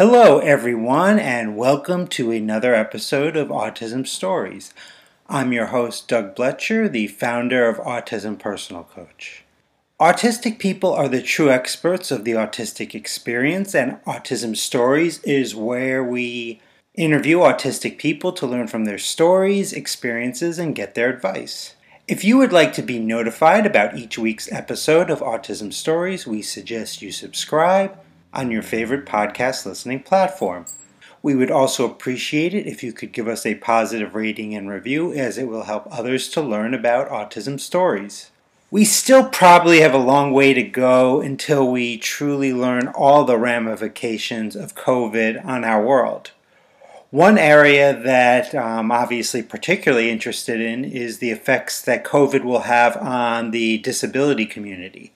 Hello, everyone, and welcome to another episode of Autism Stories. I'm your host, Doug Blecher, the founder of Autism Personal Coach. Autistic people are the true experts of the autistic experience, and Autism Stories is where we interview autistic people to learn from their stories, experiences, and get their advice. If you would like to be notified about each week's episode of Autism Stories, we suggest you subscribe on your favorite podcast listening platform. We would also appreciate it if you could give us a positive rating and review, as it will help others to learn about autism stories. We still probably have a long way to go until we truly learn all the ramifications of COVID on our world. One area that I'm obviously particularly interested in is the effects that COVID will have on the disability community.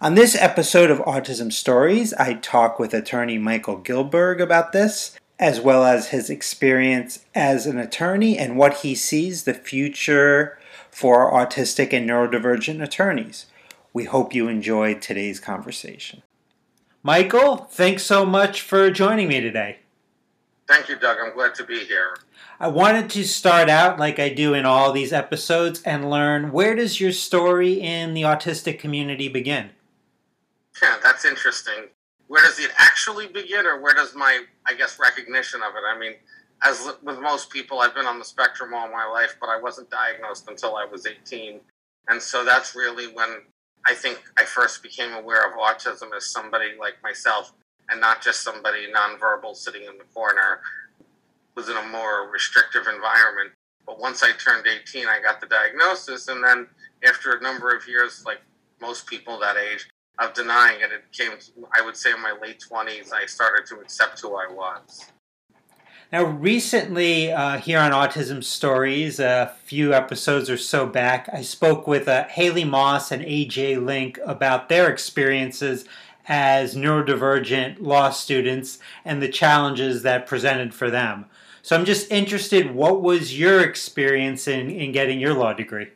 On this episode of Autism Stories, I talk with attorney Michael Gilberg about this, as well as his experience as an attorney and what he sees the future for autistic and neurodivergent attorneys. We hope you enjoyed today's conversation. Michael, thanks so much for joining me today. Thank you, Doug. I'm glad to be here. I wanted to start out like I do in all these episodes and learn where does your story in the autistic community begin? Yeah, that's interesting. Where does it actually begin, or where does my, I guess, recognition of it? I mean, as with most people, I've been on the spectrum all my life, but I wasn't diagnosed until I was 18. And so that's really when I think I first became aware of autism as somebody like myself and not just somebody nonverbal sitting in the corner was in a more restrictive environment. But once I turned 18, I got the diagnosis. And then after a number of years, like most people that age, of denying it. It came, I would say, in my late 20s, I started to accept who I was. Now, recently, uh, here on Autism Stories, a few episodes or so back, I spoke with uh, Haley Moss and AJ Link about their experiences as neurodivergent law students and the challenges that presented for them. So I'm just interested, what was your experience in, in getting your law degree?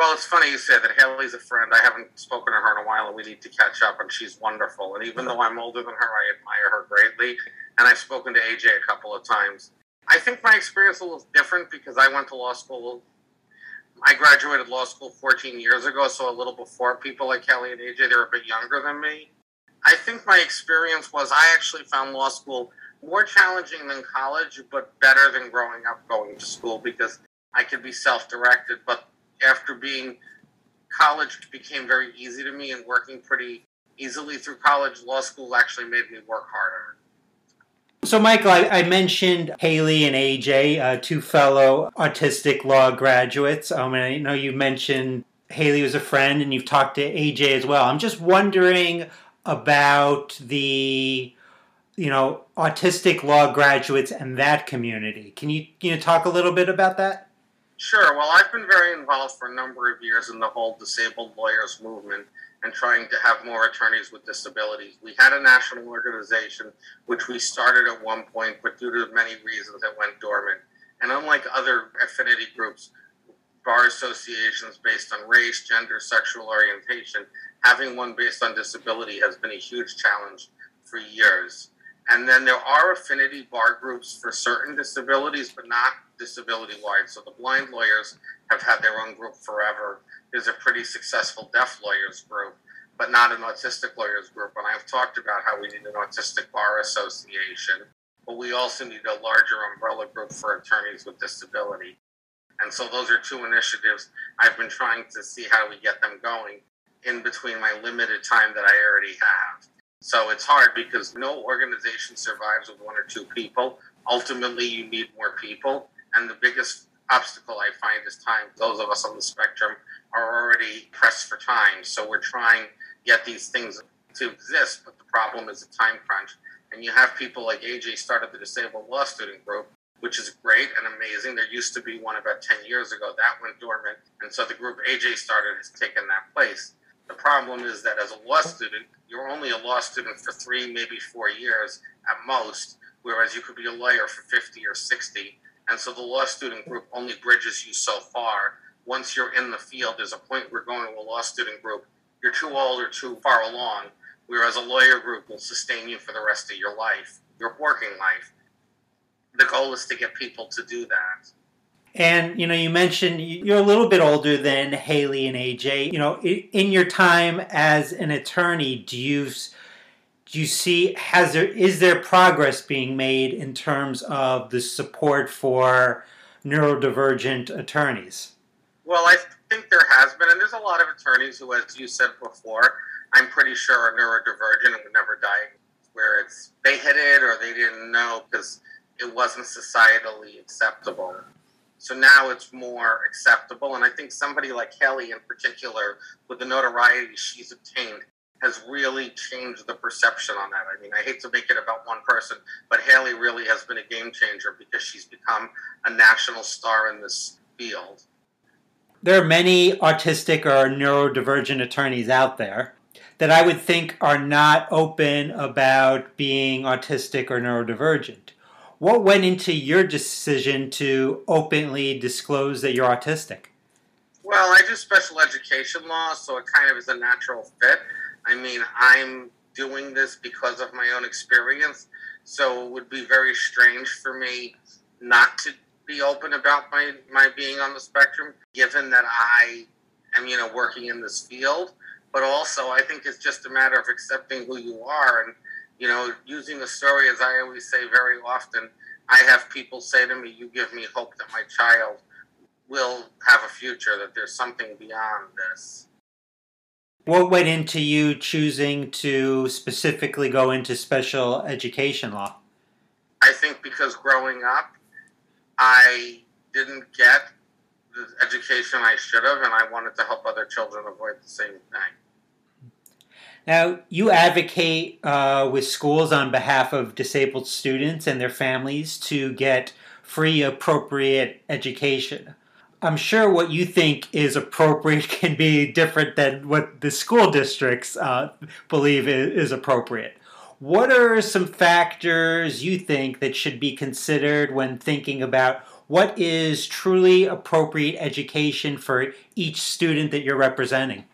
Well, it's funny you say that. Haley's a friend. I haven't spoken to her in a while, and we need to catch up. And she's wonderful. And even though I'm older than her, I admire her greatly. And I've spoken to AJ a couple of times. I think my experience was different because I went to law school. I graduated law school 14 years ago, so a little before people like Kelly and AJ. They're a bit younger than me. I think my experience was I actually found law school more challenging than college, but better than growing up going to school because I could be self directed. But after being college became very easy to me and working pretty easily through college, law school actually made me work harder. So, Michael, I, I mentioned Haley and AJ, uh, two fellow autistic law graduates. Um, and I know you mentioned Haley was a friend and you've talked to AJ as well. I'm just wondering about the you know autistic law graduates and that community. Can you you know talk a little bit about that? Sure. Well, I've been very involved for a number of years in the whole disabled lawyers movement and trying to have more attorneys with disabilities. We had a national organization, which we started at one point, but due to many reasons, it went dormant. And unlike other affinity groups, bar associations based on race, gender, sexual orientation, having one based on disability has been a huge challenge for years. And then there are affinity bar groups for certain disabilities, but not disability wide. So the blind lawyers have had their own group forever. There's a pretty successful deaf lawyers group, but not an autistic lawyers group. And I've talked about how we need an autistic bar association, but we also need a larger umbrella group for attorneys with disability. And so those are two initiatives I've been trying to see how we get them going in between my limited time that I already have. So it's hard because no organization survives with one or two people. Ultimately, you need more people. And the biggest obstacle I find is time. Those of us on the spectrum are already pressed for time. So we're trying to get these things to exist, but the problem is a time crunch. And you have people like AJ started the Disabled Law Student Group, which is great and amazing. There used to be one about 10 years ago. That went dormant. And so the group AJ started has taken that place. The problem is that as a law student, you're only a law student for three, maybe four years at most, whereas you could be a lawyer for 50 or 60. And so the law student group only bridges you so far. Once you're in the field, there's a point where going to a law student group, you're too old or too far along, whereas a lawyer group will sustain you for the rest of your life, your working life. The goal is to get people to do that. And you know, you mentioned you're a little bit older than Haley and AJ. You know, in your time as an attorney, do you do you see has there is there progress being made in terms of the support for neurodivergent attorneys? Well, I think there has been, and there's a lot of attorneys who, as you said before, I'm pretty sure are neurodivergent and would never die where it's they hit it or they didn't know because it wasn't societally acceptable. So now it's more acceptable, and I think somebody like Haley in particular, with the notoriety she's obtained, has really changed the perception on that. I mean, I hate to make it about one person, but Haley really has been a game changer because she's become a national star in this field. There are many autistic or neurodivergent attorneys out there that I would think are not open about being autistic or neurodivergent. What went into your decision to openly disclose that you're autistic? Well, I do special education law, so it kind of is a natural fit. I mean, I'm doing this because of my own experience, so it would be very strange for me not to be open about my, my being on the spectrum, given that I am, you know, working in this field. But also, I think it's just a matter of accepting who you are and, you know, using the story, as I always say very often. I have people say to me, You give me hope that my child will have a future, that there's something beyond this. What went into you choosing to specifically go into special education law? I think because growing up, I didn't get the education I should have, and I wanted to help other children avoid the same thing. Now, you advocate uh, with schools on behalf of disabled students and their families to get free, appropriate education. I'm sure what you think is appropriate can be different than what the school districts uh, believe is appropriate. What are some factors you think that should be considered when thinking about what is truly appropriate education for each student that you're representing?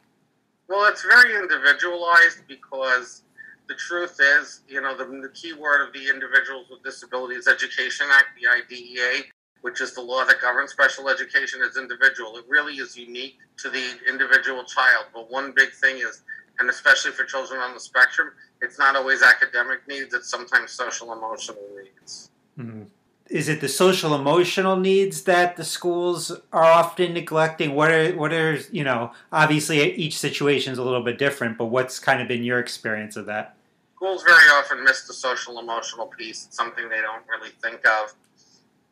Well, it's very individualized because the truth is, you know, the, the key word of the Individuals with Disabilities Education Act, the IDEA, which is the law that governs special education as individual. It really is unique to the individual child. But one big thing is, and especially for children on the spectrum, it's not always academic needs, it's sometimes social emotional needs. Mm-hmm. Is it the social emotional needs that the schools are often neglecting? What are what are you know? Obviously, each situation is a little bit different, but what's kind of been your experience of that? Schools very often miss the social emotional piece. It's something they don't really think of,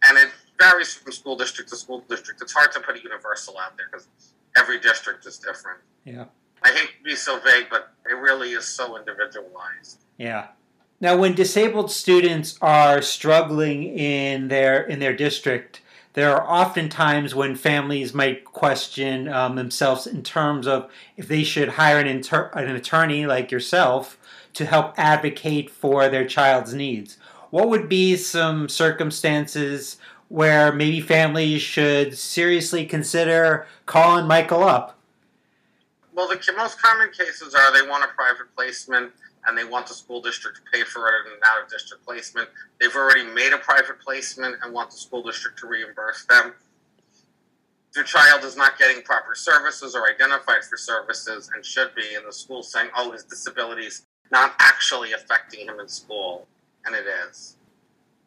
and it varies from school district to school district. It's hard to put a universal out there because every district is different. Yeah. I hate to be so vague, but it really is so individualized. Yeah. Now, when disabled students are struggling in their in their district, there are often times when families might question um, themselves in terms of if they should hire an, inter- an attorney like yourself to help advocate for their child's needs. What would be some circumstances where maybe families should seriously consider calling Michael up? Well, the most common cases are they want a private placement and they want the school district to pay for it and out of district placement. They've already made a private placement and want the school district to reimburse them. Their child is not getting proper services or identified for services and should be, and the school saying, oh, his disability is not actually affecting him in school, and it is.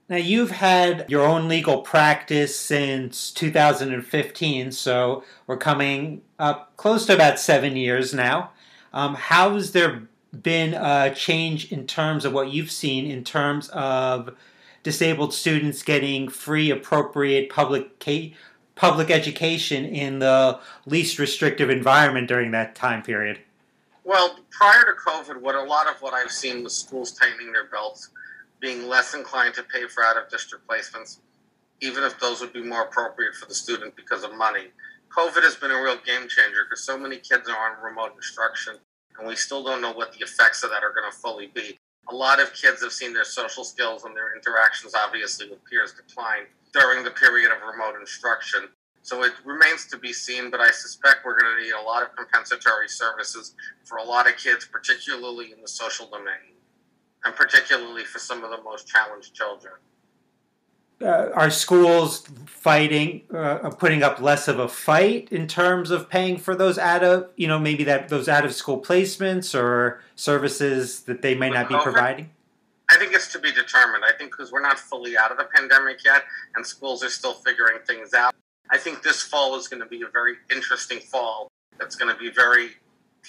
Now, you've had your own legal practice since 2015, so we're coming up close to about seven years now. Um, how's there been a change in terms of what you've seen in terms of disabled students getting free, appropriate public public education in the least restrictive environment during that time period? Well, prior to COVID, what a lot of what I've seen was schools tightening their belts being less inclined to pay for out of district placements, even if those would be more appropriate for the student because of money. COVID has been a real game changer because so many kids are on remote instruction, and we still don't know what the effects of that are going to fully be. A lot of kids have seen their social skills and their interactions, obviously, with peers decline during the period of remote instruction. So it remains to be seen, but I suspect we're going to need a lot of compensatory services for a lot of kids, particularly in the social domain, and particularly for some of the most challenged children. Uh, are schools fighting, uh, putting up less of a fight in terms of paying for those out of, you know, maybe that those out of school placements or services that they may not be providing? I think it's to be determined. I think because we're not fully out of the pandemic yet, and schools are still figuring things out. I think this fall is going to be a very interesting fall. That's going to be very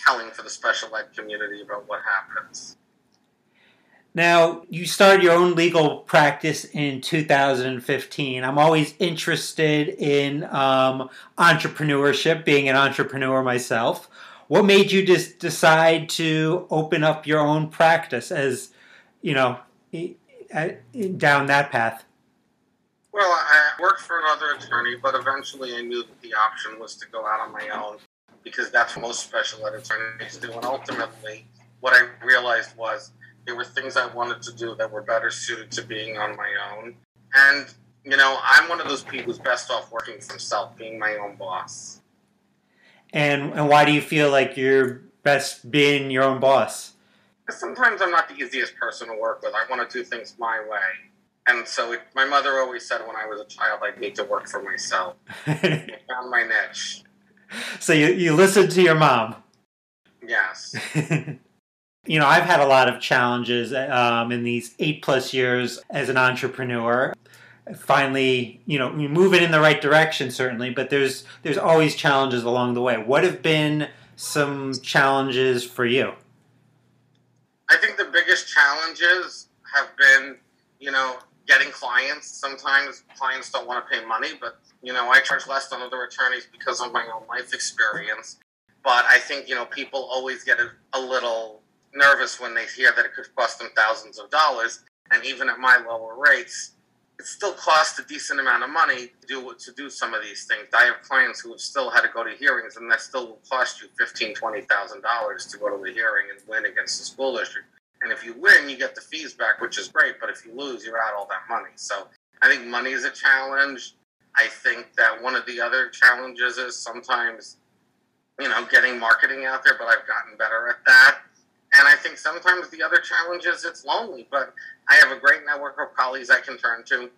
telling for the special ed community about what happens. Now, you started your own legal practice in 2015. I'm always interested in um, entrepreneurship, being an entrepreneur myself. What made you just decide to open up your own practice as, you know, down that path? Well, I worked for another attorney, but eventually I knew that the option was to go out on my own because that's what most special ed attorneys do. And ultimately, what I realized was there were things I wanted to do that were better suited to being on my own. And, you know, I'm one of those people who's best off working for himself, being my own boss. And, and why do you feel like you're best being your own boss? Because sometimes I'm not the easiest person to work with. I want to do things my way. And so it, my mother always said when I was a child, I'd need to work for myself. I found my niche. So you, you listened to your mom? Yes. you know, I've had a lot of challenges um, in these eight plus years as an entrepreneur. Finally, you know, moving in the right direction certainly, but there's there's always challenges along the way. What have been some challenges for you? I think the biggest challenges have been, you know, getting clients. Sometimes clients don't want to pay money, but you know, I charge less than other attorneys because of my own life experience. But I think you know people always get a, a little nervous when they hear that it could cost them thousands of dollars. And even at my lower rates, it still costs a decent amount of money to do to do some of these things. I have clients who have still had to go to hearings, and that still will cost you fifteen, twenty thousand dollars to go to a hearing and win against the school district. And if you win, you get the fees back, which is great. But if you lose, you're out all that money. So I think money is a challenge. I think that one of the other challenges is sometimes, you know, getting marketing out there, but I've gotten better at that. And I think sometimes the other challenge is it's lonely, but I have a great network of colleagues I can turn to.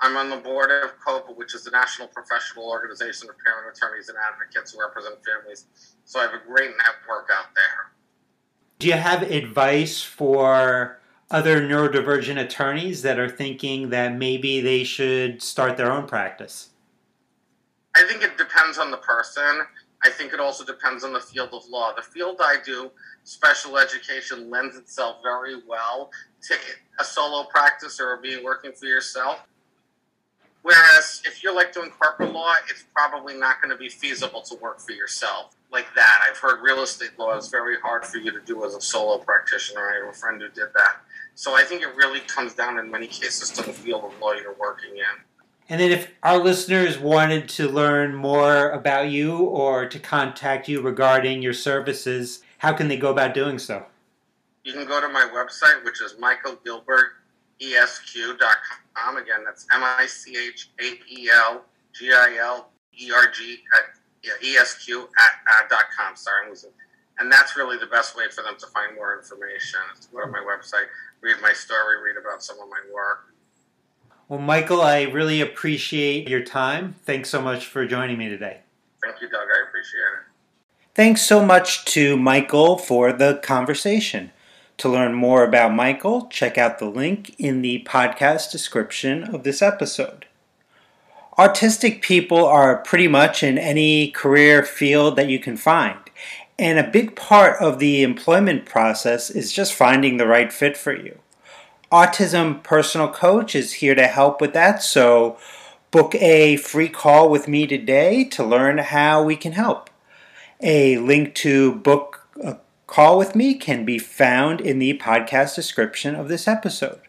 I'm on the board of COPAA, which is the National Professional Organization of Parent Attorneys and Advocates who represent families. So I have a great network out there. Do you have advice for other neurodivergent attorneys that are thinking that maybe they should start their own practice? I think it depends on the person. I think it also depends on the field of law. The field I do, special education, lends itself very well to a solo practice or being working for yourself. Whereas if you're like doing corporate law, it's probably not going to be feasible to work for yourself like that. I've heard real estate law is very hard for you to do as a solo practitioner. I have a friend who did that. So I think it really comes down in many cases to the field of law you're working in. And then, if our listeners wanted to learn more about you or to contact you regarding your services, how can they go about doing so? You can go to my website, which is michaelgilbergesq.com. Again, that's M I C H A P L G I L E R G esq at, uh, dot com. Sorry, I'm losing. And that's really the best way for them to find more information. Go to my website, read my story, read about some of my work. Well, Michael, I really appreciate your time. Thanks so much for joining me today. Thank you, Doug. I appreciate it. Thanks so much to Michael for the conversation. To learn more about Michael, check out the link in the podcast description of this episode autistic people are pretty much in any career field that you can find. And a big part of the employment process is just finding the right fit for you. Autism Personal Coach is here to help with that, so book a free call with me today to learn how we can help. A link to book a call with me can be found in the podcast description of this episode.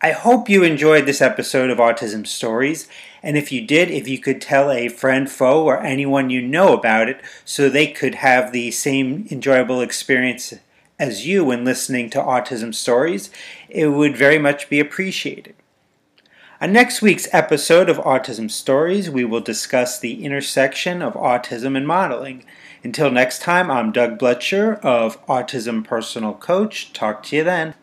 I hope you enjoyed this episode of Autism Stories, and if you did, if you could tell a friend, foe, or anyone you know about it so they could have the same enjoyable experience as you when listening to Autism Stories, it would very much be appreciated. On next week's episode of Autism Stories, we will discuss the intersection of autism and modeling. Until next time, I'm Doug Blecher of Autism Personal Coach. Talk to you then.